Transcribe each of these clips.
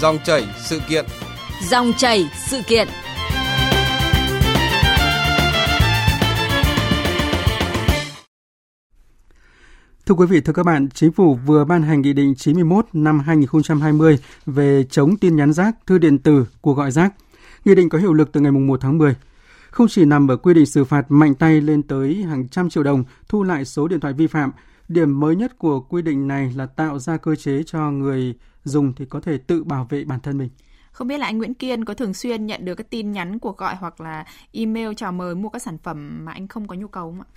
Dòng chảy sự kiện. Dòng chảy sự kiện. Thưa quý vị, thưa các bạn, Chính phủ vừa ban hành Nghị định 91 năm 2020 về chống tin nhắn rác, thư điện tử, cuộc gọi rác. Nghị định có hiệu lực từ ngày 1 tháng 10. Không chỉ nằm ở quy định xử phạt mạnh tay lên tới hàng trăm triệu đồng, thu lại số điện thoại vi phạm, điểm mới nhất của quy định này là tạo ra cơ chế cho người dùng thì có thể tự bảo vệ bản thân mình. Không biết là anh Nguyễn Kiên có thường xuyên nhận được các tin nhắn cuộc gọi hoặc là email chào mời mua các sản phẩm mà anh không có nhu cầu không ạ?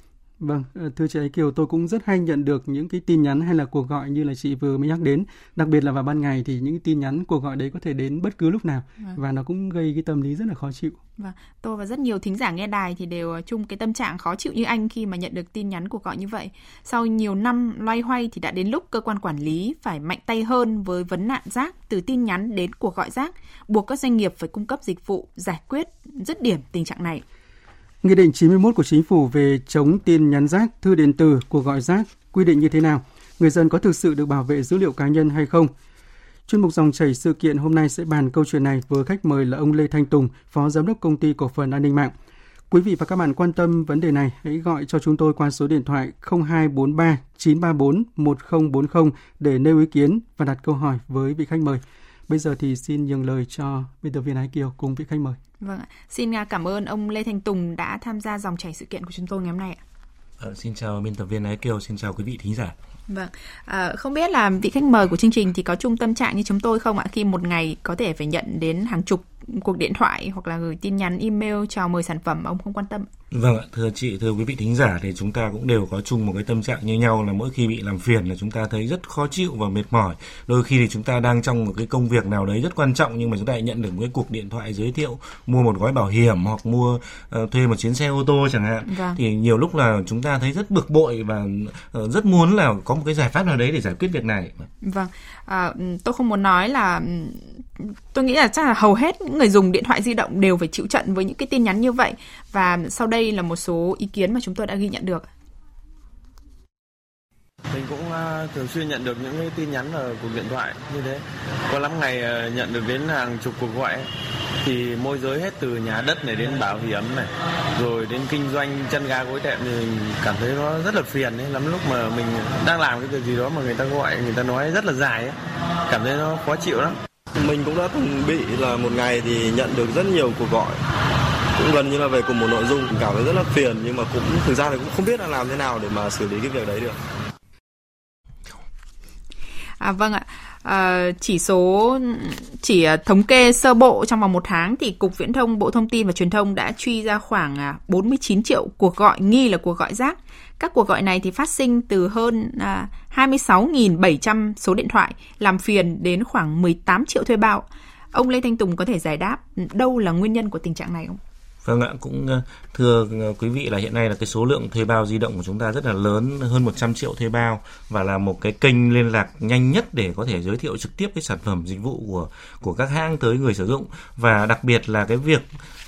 Vâng, ờ, thưa chị Ấy Kiều, tôi cũng rất hay nhận được những cái tin nhắn hay là cuộc gọi như là chị vừa mới nhắc đến. Đặc biệt là vào ban ngày thì những tin nhắn, cuộc gọi đấy có thể đến bất cứ lúc nào vâng. và nó cũng gây cái tâm lý rất là khó chịu. Vâng, tôi và rất nhiều thính giả nghe đài thì đều chung cái tâm trạng khó chịu như anh khi mà nhận được tin nhắn cuộc gọi như vậy. Sau nhiều năm loay hoay thì đã đến lúc cơ quan quản lý phải mạnh tay hơn với vấn nạn rác từ tin nhắn đến cuộc gọi rác, buộc các doanh nghiệp phải cung cấp dịch vụ giải quyết dứt điểm tình trạng này. Nghị định 91 của Chính phủ về chống tin nhắn rác, thư điện tử, cuộc gọi rác quy định như thế nào? Người dân có thực sự được bảo vệ dữ liệu cá nhân hay không? Chuyên mục dòng chảy sự kiện hôm nay sẽ bàn câu chuyện này với khách mời là ông Lê Thanh Tùng, Phó Giám đốc Công ty Cổ phần An ninh mạng. Quý vị và các bạn quan tâm vấn đề này, hãy gọi cho chúng tôi qua số điện thoại 0243 934 1040 để nêu ý kiến và đặt câu hỏi với vị khách mời. Bây giờ thì xin nhường lời cho biên tập viên Ái Kiều cùng vị khách mời. Vâng ạ. Xin à, cảm ơn ông Lê Thanh Tùng đã tham gia dòng chảy sự kiện của chúng tôi ngày hôm nay ạ. Ờ, xin chào biên tập viên Ái Kiều, xin chào quý vị thính giả. Vâng, à, không biết là vị khách mời của chương trình thì có chung tâm trạng như chúng tôi không ạ? Khi một ngày có thể phải nhận đến hàng chục cuộc điện thoại hoặc là gửi tin nhắn email chào mời sản phẩm mà ông không quan tâm. Vâng ạ, thưa chị, thưa quý vị thính giả thì chúng ta cũng đều có chung một cái tâm trạng như nhau là mỗi khi bị làm phiền là chúng ta thấy rất khó chịu và mệt mỏi. Đôi khi thì chúng ta đang trong một cái công việc nào đấy rất quan trọng nhưng mà chúng ta lại nhận được một cái cuộc điện thoại giới thiệu mua một gói bảo hiểm hoặc mua uh, thuê một chuyến xe ô tô chẳng hạn. Vâng. Thì nhiều lúc là chúng ta thấy rất bực bội và uh, rất muốn là có một cái giải pháp nào đấy để giải quyết việc này. Vâng, à, tôi không muốn nói là tôi nghĩ là chắc là hầu hết những người dùng điện thoại di động đều phải chịu trận với những cái tin nhắn như vậy và sau đây là một số ý kiến mà chúng tôi đã ghi nhận được. Mình cũng à, thường xuyên nhận được những cái tin nhắn ở cuộc điện thoại như thế. Có lắm ngày à, nhận được đến hàng chục cuộc gọi ấy. thì môi giới hết từ nhà đất này đến bảo hiểm này, rồi đến kinh doanh chân ga gối đệm thì mình cảm thấy nó rất là phiền ấy. Lắm lúc mà mình đang làm cái việc gì đó mà người ta gọi, người ta nói rất là dài ấy. Cảm thấy nó khó chịu lắm. Mình cũng đã từng bị là một ngày thì nhận được rất nhiều cuộc gọi cũng gần như là về cùng một nội dung, cảm thấy rất là phiền nhưng mà cũng, thực ra thì cũng không biết là làm thế nào để mà xử lý cái việc đấy được. À vâng ạ. À, chỉ số chỉ ờ, thống kê sơ bộ trong vòng một tháng thì cục viễn thông bộ thông tin và truyền thông đã truy ra khoảng à, 49 triệu cuộc gọi nghi là cuộc gọi rác các cuộc gọi này thì phát sinh từ hơn à, 26.700 số điện thoại, làm phiền đến khoảng 18 triệu thuê bao. Ông Lê Thanh Tùng có thể giải đáp ừ, đâu là nguyên nhân của tình trạng này không? Vâng ạ, cũng ờ, thưa ờ, quý vị là hiện nay là cái số lượng thuê bao di động của chúng ta rất là lớn, hơn 100 triệu thuê bao và là một cái kênh liên lạc nhanh nhất để có thể giới thiệu trực tiếp cái sản phẩm dịch vụ của của các hãng tới người sử dụng và đặc biệt là cái việc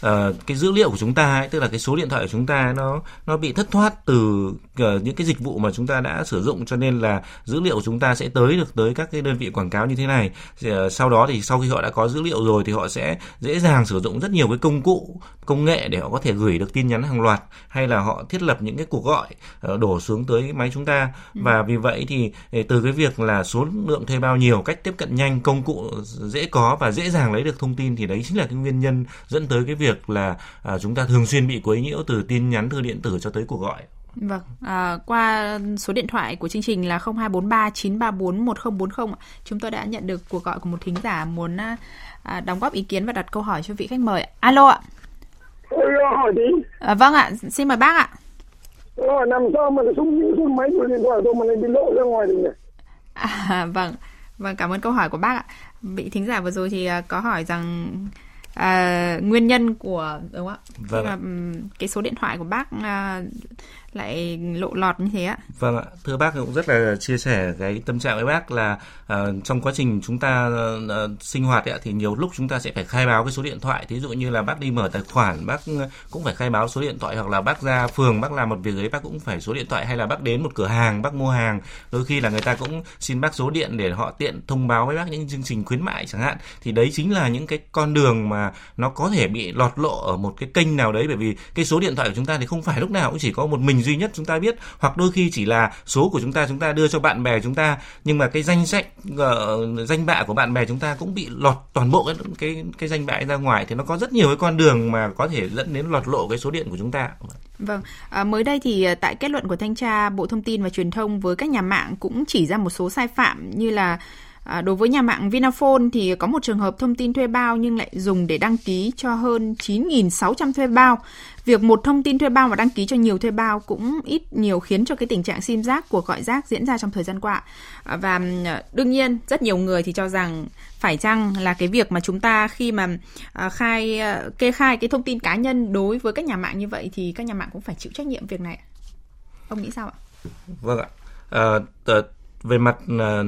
uh, cái dữ liệu của chúng ta ấy, tức là cái số điện thoại của chúng ta nó nó bị thất thoát từ uh, những cái dịch vụ mà chúng ta đã sử dụng cho nên là dữ liệu của chúng ta sẽ tới được tới các cái đơn vị quảng cáo như thế này. Uh, sau đó thì sau khi họ đã có dữ liệu rồi thì họ sẽ dễ dàng sử dụng rất nhiều cái công cụ công nghệ để họ có thể gửi được tin nhắn hàng loạt hay là họ thiết lập những cái cuộc gọi uh, đổ xuống tới máy chúng ta ừ. và vì vậy thì ờ, từ cái việc là số lượng thuê bao nhiều cách tiếp cận nhanh công cụ dễ có và dễ dàng lấy được thông tin thì đấy chính là cái nguyên nhân dẫn tới cái việc là uh, chúng ta thường xuyên bị quấy nhiễu từ tin nhắn thư điện tử cho tới cuộc gọi Vâng, à, qua số điện thoại của chương trình là 0243 934 1040 chúng tôi đã nhận được cuộc gọi của một thính giả muốn à, đóng góp ý kiến và đặt câu hỏi cho vị khách mời. Alo ạ. Alo, hỏi tí. À, vâng ạ, xin mời bác ạ. Rồi, làm sao mà súng súng máy của điện thoại tôi mà lại bị lộ ra ngoài được nhỉ? À, vâng, vâng cảm ơn câu hỏi của bác ạ. Vị thính giả vừa rồi thì à, có hỏi rằng à, nguyên nhân của đúng không ạ? Vâng cái số điện thoại của bác à, lại lộ lọt như thế ạ. Vâng ạ, thưa bác cũng rất là chia sẻ cái tâm trạng với bác là uh, trong quá trình chúng ta uh, sinh hoạt ấy, thì nhiều lúc chúng ta sẽ phải khai báo cái số điện thoại. Thí dụ như là bác đi mở tài khoản, bác ờ, cũng phải khai báo số điện thoại hoặc là bác ra phường bác làm một việc ấy bác cũng phải số điện thoại hay là bác đến một cửa hàng bác mua hàng, đôi khi là người ta cũng xin bác số điện để họ tiện thông báo với bác những chương trình khuyến mại chẳng hạn. Thì đấy chính là những cái con đường mà nó có thể bị lọt lộ ở một cái kênh nào đấy bởi vì cái số điện thoại của chúng ta thì không phải lúc nào cũng chỉ có một mình duy nhất chúng ta biết hoặc đôi khi chỉ là số của chúng ta chúng ta đưa cho bạn bè chúng ta nhưng mà cái danh sách uh, danh bạ của bạn bè chúng ta cũng bị lọt toàn bộ cái cái cái danh bạ ra ngoài thì nó có rất nhiều cái con đường mà có thể dẫn đến lọt lộ cái số điện của chúng ta. Vâng, à, mới đây thì ờ, tại kết luận của thanh tra Bộ Thông tin và Truyền thông với các nhà mạng cũng chỉ ra một số sai phạm như là À, đối với nhà mạng Vinaphone thì có một trường hợp thông tin thuê bao nhưng lại dùng để đăng ký cho hơn 9.600 thuê bao. Việc một thông tin thuê bao và đăng ký cho nhiều thuê bao cũng ít nhiều khiến cho cái tình trạng sim giác của gọi rác diễn ra trong thời gian qua. À, và đương nhiên rất nhiều người thì cho rằng phải chăng là cái việc mà chúng ta khi mà à, khai à, kê khai cái thông tin cá nhân đối với các nhà mạng như vậy thì các nhà mạng cũng phải chịu trách nhiệm việc này. Ông nghĩ sao ạ? Vâng ạ. À, về mặt à,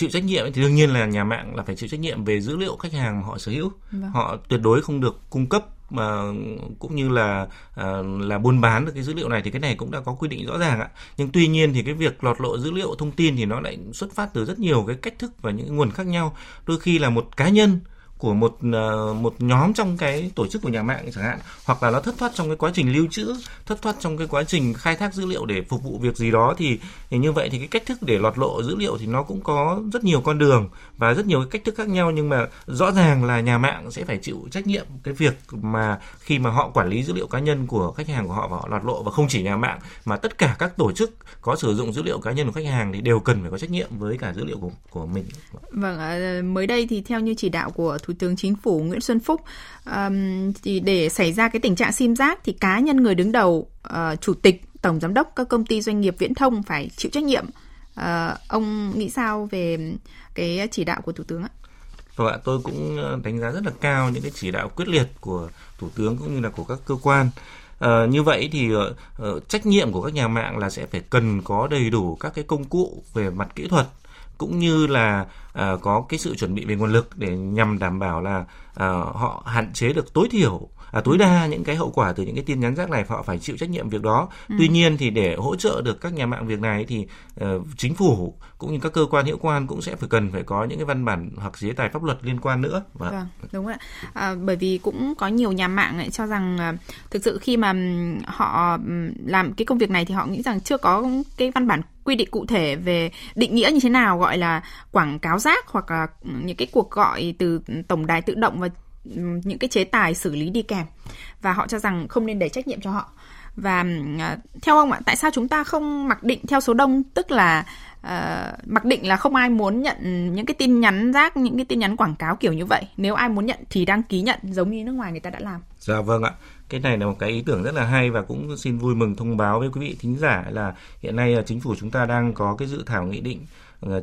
chịu trách nhiệm thì đương nhiên là nhà mạng là phải chịu trách nhiệm về dữ liệu khách hàng mà họ sở hữu. Vâng. họ tuyệt đối không được cung cấp mà cũng như là à, là buôn bán được cái dữ liệu này thì cái này cũng đã có quy định rõ ràng ạ. Nhưng tuy nhiên thì cái việc lọt lộ dữ liệu thông tin thì nó lại xuất phát từ rất nhiều cái cách thức và những nguồn khác nhau. Đôi khi là một cá nhân của một ờ, một nhóm trong cái tổ chức của nhà mạng chẳng hạn hoặc là nó thất thoát trong cái quá trình lưu trữ thất thoát trong cái quá trình khai thác dữ liệu để phục vụ việc gì đó thì, thì như vậy thì cái cách thức để lọt lộ dữ liệu thì nó cũng có rất nhiều con đường và rất nhiều cái cách thức khác nhau nhưng mà rõ ràng là nhà mạng sẽ phải chịu trách nhiệm cái việc mà khi mà họ quản lý dữ liệu cá nhân của khách hàng của họ và họ lọt lộ và không chỉ nhà mạng mà tất cả các tổ chức có sử dụng dữ liệu cá nhân của khách hàng thì đều cần phải có trách nhiệm với cả dữ liệu của của mình. Vâng, ờ, mới đây thì theo như chỉ đạo của Thủ thủ tướng Chính phủ Nguyễn Xuân Phúc um, thì để xảy ra cái tình trạng sim giác thì cá nhân người đứng đầu uh, chủ tịch tổng giám đốc các công ty doanh nghiệp viễn thông phải chịu trách nhiệm. Uh, ông nghĩ sao về cái chỉ đạo của thủ tướng ạ? Vâng ạ, tôi cũng ờ, đánh giá rất là cao những cái chỉ đạo quyết liệt của thủ tướng cũng như là của các cơ quan. À, như vậy thì uh, trách nhiệm của các nhà mạng là sẽ phải cần có đầy đủ các cái công cụ về mặt kỹ thuật cũng như là à, có cái sự chuẩn bị về nguồn lực để nhằm đảm bảo là à, họ hạn chế được tối thiểu à, tối đa những cái hậu quả từ những cái tin nhắn rác này họ phải chịu trách nhiệm việc đó. Ừ. Tuy nhiên thì để hỗ trợ được các nhà mạng việc này thì uh, chính phủ cũng như các cơ quan hữu quan cũng sẽ phải cần phải có những cái văn bản hoặc chế tài pháp luật liên quan nữa. Vâng, vâng đúng ạ. À, bởi vì cũng có nhiều nhà mạng lại cho rằng uh, thực sự khi mà họ làm cái công việc này thì họ nghĩ rằng chưa có cái văn bản quy định cụ thể về định nghĩa như thế nào, gọi là quảng cáo rác hoặc là ừ, những cái cuộc gọi từ tổng đài tự động và ừ, những cái chế tài xử lý đi kèm. Và họ cho rằng không nên để trách nhiệm cho họ và uh, theo ông ạ tại sao chúng ta không mặc định theo số đông tức là uh, mặc định là không ai muốn nhận những cái tin nhắn rác những cái tin nhắn quảng cáo kiểu như vậy nếu ai muốn nhận thì đăng ký nhận giống như nước ngoài người ta đã làm dạ vâng ạ cái này là một cái ý tưởng rất là hay và cũng xin vui mừng thông báo với quý vị thính giả là hiện nay là chính phủ chúng ta đang có cái dự thảo nghị định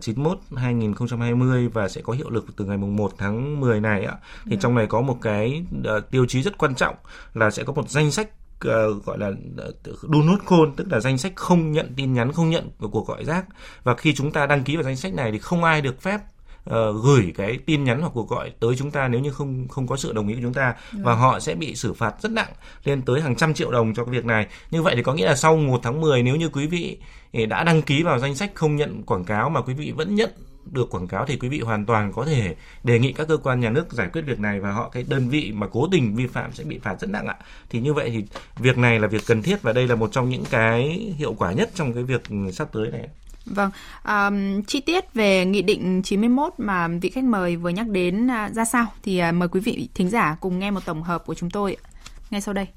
91 2020 và sẽ có hiệu lực từ ngày mùng 1 tháng 10 này ạ. Thì yeah. Dạ. trong này có một cái uh, tiêu chí rất quan trọng là sẽ có một danh sách uh, gọi là do not call tức là danh sách không nhận tin nhắn không nhận cuộc gọi rác và khi chúng ta đăng ký vào danh sách này thì không ai được phép uh, gửi cái tin nhắn hoặc cuộc gọi tới chúng ta nếu như không không có sự đồng ý của chúng ta ừ. và họ sẽ bị xử phạt rất nặng lên tới hàng trăm triệu đồng cho cái việc này. Như vậy thì có nghĩa là sau 1 tháng 10 nếu như quý vị đã đăng ký vào danh sách không nhận quảng cáo mà quý vị vẫn nhận được quảng cáo thì quý vị hoàn toàn có thể đề nghị các cơ quan nhà nước giải quyết việc này và họ cái đơn vị mà cố tình vi phạm sẽ bị phạt rất nặng ạ. Thì như vậy thì việc này là việc cần thiết và đây là một trong những cái hiệu quả nhất trong cái việc sắp tới này. Vâng, um, chi tiết về Nghị định 91 mà vị khách mời vừa nhắc đến uh, ra sao thì uh, mời quý vị thính giả cùng nghe một tổng hợp của chúng tôi ngay sau đây.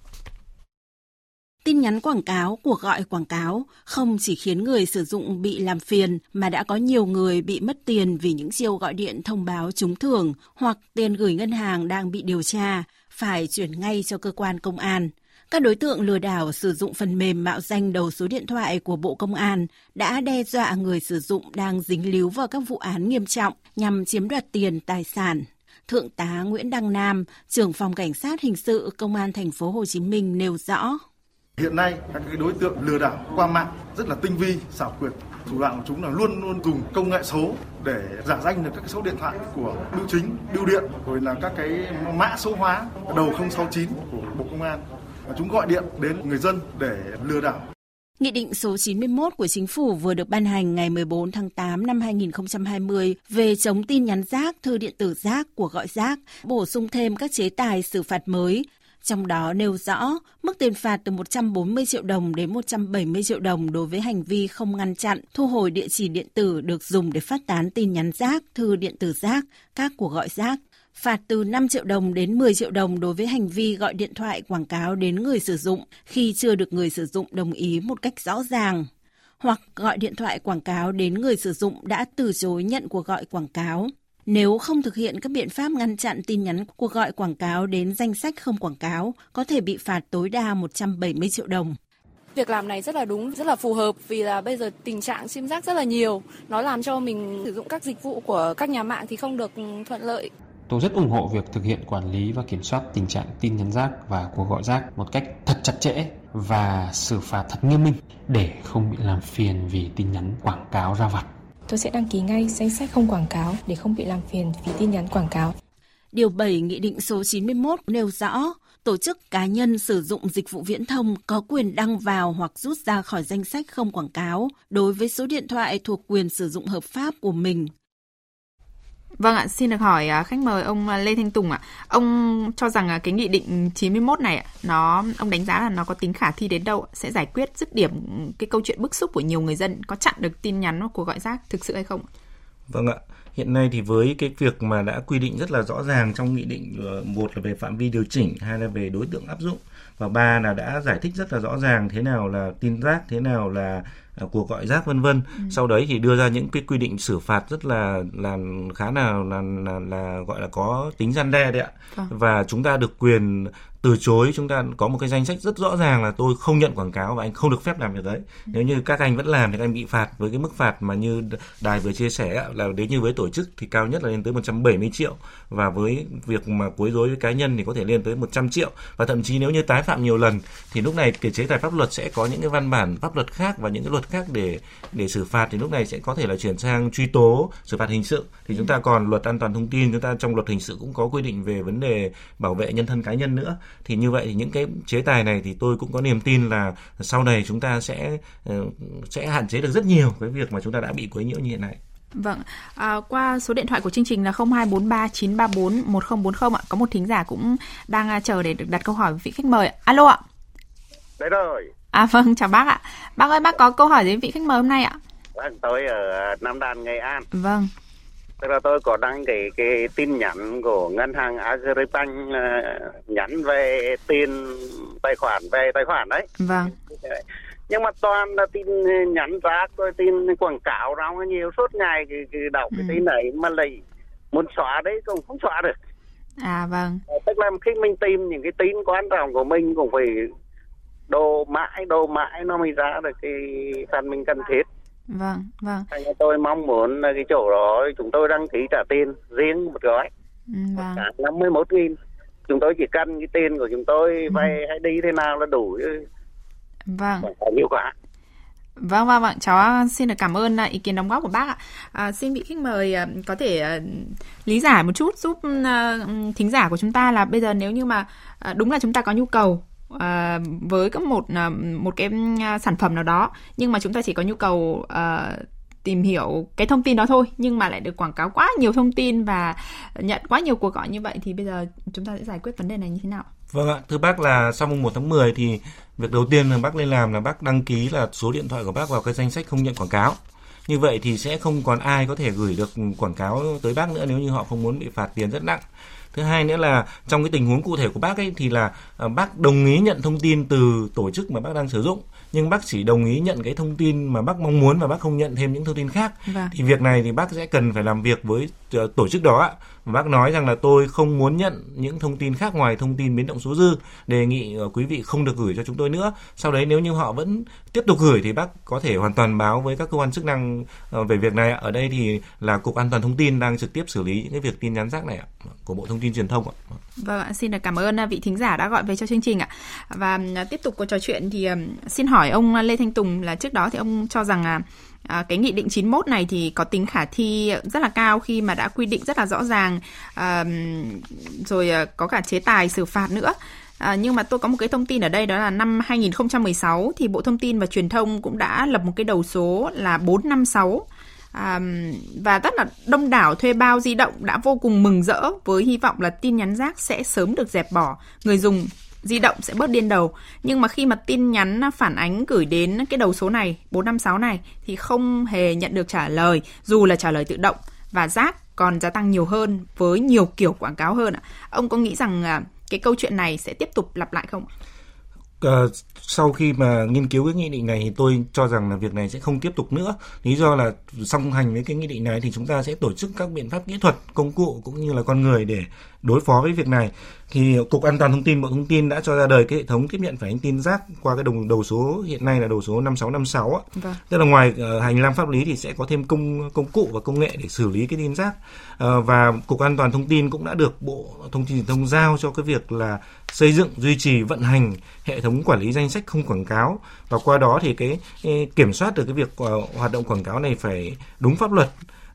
Tin nhắn quảng cáo, cuộc gọi quảng cáo không chỉ khiến người sử dụng bị làm phiền mà đã có nhiều người bị mất tiền vì những chiêu gọi điện thông báo trúng thưởng hoặc tiền gửi ngân hàng đang bị điều tra, phải chuyển ngay cho cơ quan công an. Các đối tượng lừa đảo sử dụng phần mềm mạo danh đầu số điện thoại của Bộ Công an đã đe dọa người sử dụng đang dính líu vào các vụ án nghiêm trọng nhằm chiếm đoạt tiền tài sản. Thượng tá Nguyễn Đăng Nam, trưởng phòng cảnh sát hình sự Công an thành phố Hồ Chí Minh nêu rõ. Hiện nay các cái đối tượng lừa đảo qua mạng rất là tinh vi, xảo quyệt. Thủ đoạn của chúng là luôn luôn dùng công nghệ số để giả danh được các cái số điện thoại của bưu chính, bưu điện, rồi là các cái mã số hóa đầu 069 của Bộ Công an. Và chúng gọi điện đến người dân để lừa đảo. Nghị định số 91 của Chính phủ vừa được ban hành ngày 14 tháng 8 năm 2020 về chống tin nhắn rác, thư điện tử rác, cuộc gọi rác, bổ sung thêm các chế tài xử phạt mới trong đó nêu rõ mức tiền phạt từ 140 triệu đồng đến 170 triệu đồng đối với hành vi không ngăn chặn, thu hồi địa chỉ điện tử được dùng để phát tán tin nhắn rác, thư điện tử rác, các cuộc gọi rác. Phạt từ 5 triệu đồng đến 10 triệu đồng đối với hành vi gọi điện thoại quảng cáo đến người sử dụng khi chưa được người sử dụng đồng ý một cách rõ ràng hoặc gọi điện thoại quảng cáo đến người sử dụng đã từ chối nhận cuộc gọi quảng cáo. Nếu không thực hiện các biện pháp ngăn chặn tin nhắn cuộc gọi quảng cáo đến danh sách không quảng cáo, có thể bị phạt tối đa 170 triệu đồng. Việc làm này rất là đúng, rất là phù hợp vì là bây giờ tình trạng sim rác rất là nhiều. Nó làm cho mình sử dụng các dịch vụ của các nhà mạng thì không được thuận lợi. Tôi rất ủng hộ việc thực hiện quản lý và kiểm soát tình trạng tin nhắn rác và cuộc gọi rác một cách thật chặt chẽ và xử phạt thật nghiêm minh để không bị làm phiền vì tin nhắn quảng cáo ra vặt tôi sẽ đăng ký ngay danh sách không quảng cáo để không bị làm phiền vì tin nhắn quảng cáo. Điều 7 Nghị định số 91 nêu rõ, tổ chức cá nhân sử dụng dịch vụ viễn thông có quyền đăng vào hoặc rút ra khỏi danh sách không quảng cáo đối với số điện thoại thuộc quyền sử dụng hợp pháp của mình Vâng ạ, xin được hỏi à, khách mời ông à, Lê Thanh Tùng ạ. Ông cho rằng à, cái nghị định 91 này nó ông đánh giá là nó có tính khả thi đến đâu sẽ giải quyết dứt điểm cái câu chuyện bức xúc của nhiều người dân có chặn được tin nhắn của gọi rác thực sự hay không? Vâng ạ. Hiện nay thì với cái việc mà đã quy định rất là rõ ràng trong nghị định ờ, một là về phạm vi điều chỉnh, hai là về đối tượng áp dụng và ba là đã giải thích rất là rõ ràng thế nào là tin rác, thế nào là À, cuộc gọi rác vân vân ừ. sau đấy thì đưa ra những cái quy định xử phạt rất là là khá là là là, là gọi là có tính gian đe đấy ạ à. và chúng ta được quyền từ chối chúng ta có một cái danh sách rất rõ ràng là tôi không nhận quảng cáo và anh không được phép làm việc đấy ừ. nếu như các anh vẫn làm thì các anh bị phạt với cái mức phạt mà như đài vừa chia sẻ là nếu như với tổ chức thì cao nhất là lên tới 170 triệu và với việc mà quấy rối với cá nhân thì có thể lên tới 100 triệu và thậm chí nếu như tái phạm nhiều lần, thì lúc này cái chế tài pháp luật sẽ có những cái văn bản pháp luật khác và những cái luật khác để để xử phạt, thì lúc này sẽ có thể là chuyển sang truy tố, xử phạt hình sự thì chúng ta còn luật an toàn thông tin, chúng ta trong luật hình sự cũng có quy định về vấn đề bảo vệ nhân thân cá nhân nữa thì như vậy thì những cái chế tài này thì tôi cũng có niềm tin là sau này chúng ta sẽ ờ, sẽ hạn chế được rất nhiều cái việc mà chúng ta đã bị quấy nhiễu như hiện nay. Vâng, à, qua số điện thoại của chương trình là 0243 934 1040 ạ. Có một thính giả cũng đang à, chờ để được đặt câu hỏi với vị khách mời. Alo ạ. Đấy rồi. À vâng, chào bác ạ. Bác ơi, bác có câu hỏi với vị khách mời hôm nay ạ? Vâng, tôi ở Nam Đàn, Nghệ An. Vâng. Tức là tôi có đăng cái cái tin nhắn của ngân hàng Agribank uh, nhắn về tiền tài khoản về tài khoản đấy. Vâng. Nhưng mà toàn là tin nhắn rác rồi tin quảng cáo ra nhiều suốt ngày cái, cái đọc cái ừ. tin này mà lại muốn xóa đấy cũng không xóa được. À vâng. Tức là khi mình tìm những cái tin quan trọng của mình cũng phải đồ mãi đồ mãi nó mới ra được cái phần mình cần thiết vâng vâng Thành tôi mong muốn là cái chỗ đó chúng tôi đăng ký trả tiền riêng một gói ừ, vâng. năm mươi một nghìn chúng tôi chỉ cần cái tiền của chúng tôi ừ. vay hay đi thế nào là đủ vâng nhiều quá Vâng, vâng, vâng, cháu xin được cảm ơn à, ý kiến đóng góp của bác ạ. À, xin vị khách mời à, có thể à, lý giải một chút giúp thính giả của chúng ta là bây giờ nếu như mà đúng là chúng ta có nhu cầu à, với các một à, một cái à, sản phẩm nào đó nhưng mà chúng ta chỉ có nhu cầu à, tìm hiểu cái thông tin đó thôi nhưng mà lại được quảng cáo quá nhiều thông tin và nhận quá nhiều cuộc gọi như vậy thì bây giờ chúng ta sẽ giải quyết vấn đề này như thế nào? Vâng ạ, thưa bác là sau mùng 1 tháng 10 thì việc đầu tiên là bác lên làm là bác đăng ký là số điện thoại của bác vào cái danh sách không nhận quảng cáo. Như vậy thì sẽ không còn ai có thể gửi được quảng cáo tới bác nữa nếu như họ không muốn bị phạt tiền rất nặng thứ hai nữa là trong cái tình huống cụ thể của bác ấy thì là ờ, bác đồng ý nhận thông tin từ tổ chức mà bác đang sử dụng nhưng bác chỉ đồng ý nhận cái thông tin mà bác mong muốn và bác không nhận thêm những thông tin khác. Vâng. thì việc này thì bác sẽ cần phải làm việc với tổ chức đó bác nói rằng là tôi không muốn nhận những thông tin khác ngoài thông tin biến động số dư đề nghị quý vị không được gửi cho chúng tôi nữa. Sau đấy nếu như họ vẫn tiếp tục gửi thì bác có thể hoàn toàn báo với các cơ quan chức năng về việc này ở đây thì là cục an toàn thông tin đang trực tiếp xử lý những cái việc tin nhắn rác này ạ của bộ thông tin truyền thông ạ. Vâng xin được cảm ơn vị thính giả đã gọi về cho chương trình ạ và tiếp tục cuộc trò chuyện thì xin hỏi ông Lê Thanh Tùng là trước đó thì ông cho rằng là À, cái nghị định 91 này thì có tính khả thi rất là cao khi mà đã quy định rất là rõ ràng à, rồi à, có cả chế tài xử phạt nữa. À, nhưng mà tôi có một cái thông tin ở đây đó là năm 2016 thì Bộ Thông tin và Truyền thông cũng đã lập một cái đầu số là 456 à, và rất là đông đảo thuê bao di động đã vô cùng mừng rỡ với hy vọng là tin nhắn rác sẽ sớm được dẹp bỏ. Người dùng di động sẽ bớt điên đầu. Nhưng mà khi mà tin nhắn à, phản ánh gửi đến cái đầu số này, 456 này thì không hề nhận được trả lời dù là trả lời tự động và rác còn gia tăng nhiều hơn với nhiều kiểu quảng cáo hơn ạ. Ông có nghĩ rằng à, cái câu chuyện này sẽ tiếp tục lặp lại không? À, sau khi mà nghiên cứu cái nghị định này thì tôi cho rằng là việc này sẽ không tiếp tục nữa. Lý do là song hành với cái nghị định này thì chúng ta sẽ tổ chức các biện pháp kỹ thuật, công cụ cũng như là con người để đối phó với việc này thì cục an toàn thông tin bộ thông tin đã cho ra đời cái hệ thống tiếp nhận phản ánh tin rác qua cái đầu đầu số hiện nay là đầu số 5656 á. Vâng. Tức là ngoài uh, hành lang pháp lý thì sẽ có thêm công công cụ và công nghệ để xử lý cái tin rác. Uh, và cục an toàn thông tin cũng đã được bộ thông tin truyền thông giao cho cái việc là xây dựng, duy trì, vận hành hệ thống quản lý danh sách không quảng cáo và qua đó thì cái, cái kiểm soát được cái việc uh, hoạt động quảng cáo này phải đúng pháp luật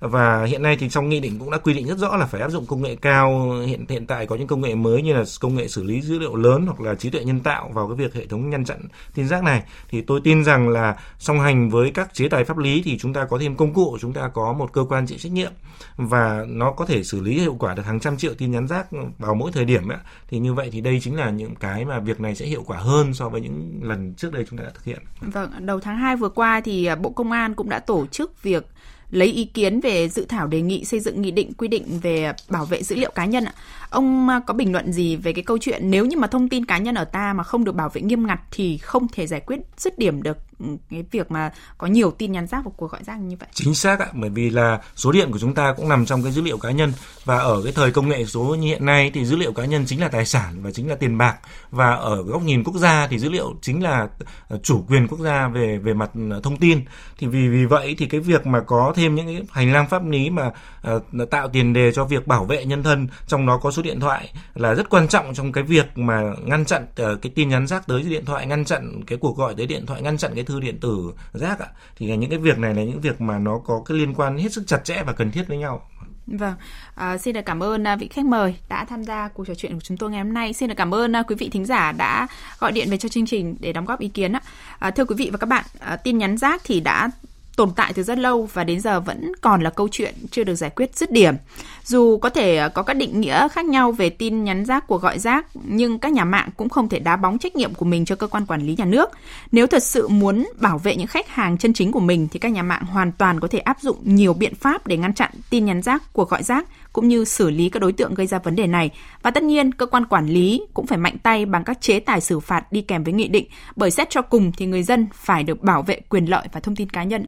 và hiện nay thì trong nghị định cũng đã quy định rất rõ là phải áp dụng công nghệ cao hiện hiện tại có những công nghệ mới như là công nghệ xử lý dữ liệu lớn hoặc là trí tuệ nhân tạo vào cái việc hệ thống ngăn chặn tin rác này thì tôi tin rằng là song hành với các chế tài pháp lý thì chúng ta có thêm công cụ chúng ta có một cơ quan chịu trách nhiệm và nó có thể xử lý hiệu quả được hàng trăm triệu tin nhắn rác vào mỗi thời điểm ấy. thì như vậy thì đây chính là những cái mà việc này sẽ hiệu quả hơn so với những lần trước đây chúng ta đã thực hiện. Vâng, đầu tháng 2 vừa qua thì à, Bộ Công an cũng đã tổ chức việc lấy ý kiến về dự thảo đề nghị xây dựng nghị định quy định về bảo vệ dữ liệu cá nhân ạ. Ông à, có bình luận gì về cái câu chuyện nếu như mà thông tin cá nhân ở ta mà không được bảo vệ nghiêm ngặt thì không thể giải quyết dứt điểm được ừ, cái việc mà có nhiều tin nhắn rác và cuộc gọi rác như vậy? Chính xác ạ, bởi vì là số điện của chúng ta cũng nằm trong cái dữ liệu cá nhân và ở cái thời công nghệ số như hiện nay thì dữ liệu cá nhân chính là tài sản và chính là tiền bạc và ở góc nhìn quốc gia thì dữ liệu chính là ờ, chủ quyền quốc gia về về mặt ờ, thông tin. Thì vì vì vậy thì cái việc mà có thêm những cái hành lang pháp lý mà uh, tạo tiền đề cho việc bảo vệ nhân thân trong đó có số điện thoại là rất quan trọng trong cái việc mà ngăn chặn uh, cái tin nhắn rác tới điện thoại ngăn chặn cái cuộc gọi tới điện thoại ngăn chặn cái thư điện tử rác ạ thì những cái việc này là những việc mà nó có cái liên quan hết sức chặt chẽ và cần thiết với nhau Vâng, à, xin được cảm ơn à, vị khách mời đã tham gia cuộc trò chuyện của chúng tôi ngày hôm nay. Xin được cảm ơn à, quý vị thính giả đã gọi điện về cho chương trình để đóng góp ý kiến. À, thưa quý vị và các bạn, à, tin nhắn rác thì đã tồn tại từ rất lâu và đến giờ vẫn còn là câu chuyện chưa được giải quyết dứt điểm. Dù có thể ờ, có các định nghĩa khác nhau về tin nhắn rác của gọi rác, nhưng các nhà mạng cũng không thể đá bóng trách nhiệm của mình cho cơ quan quản lý nhà nước. Nếu thật sự muốn bảo vệ những khách hàng chân chính của mình thì các nhà mạng hoàn toàn có thể áp dụng nhiều biện pháp để ngăn chặn tin nhắn rác của gọi rác cũng như xử lý các đối tượng gây ra vấn đề này. Và tất nhiên, cơ quan quản lý cũng phải mạnh tay bằng các chế tài xử phạt đi kèm với nghị định, bởi xét cho cùng thì người dân phải được bảo vệ quyền lợi và thông tin cá nhân.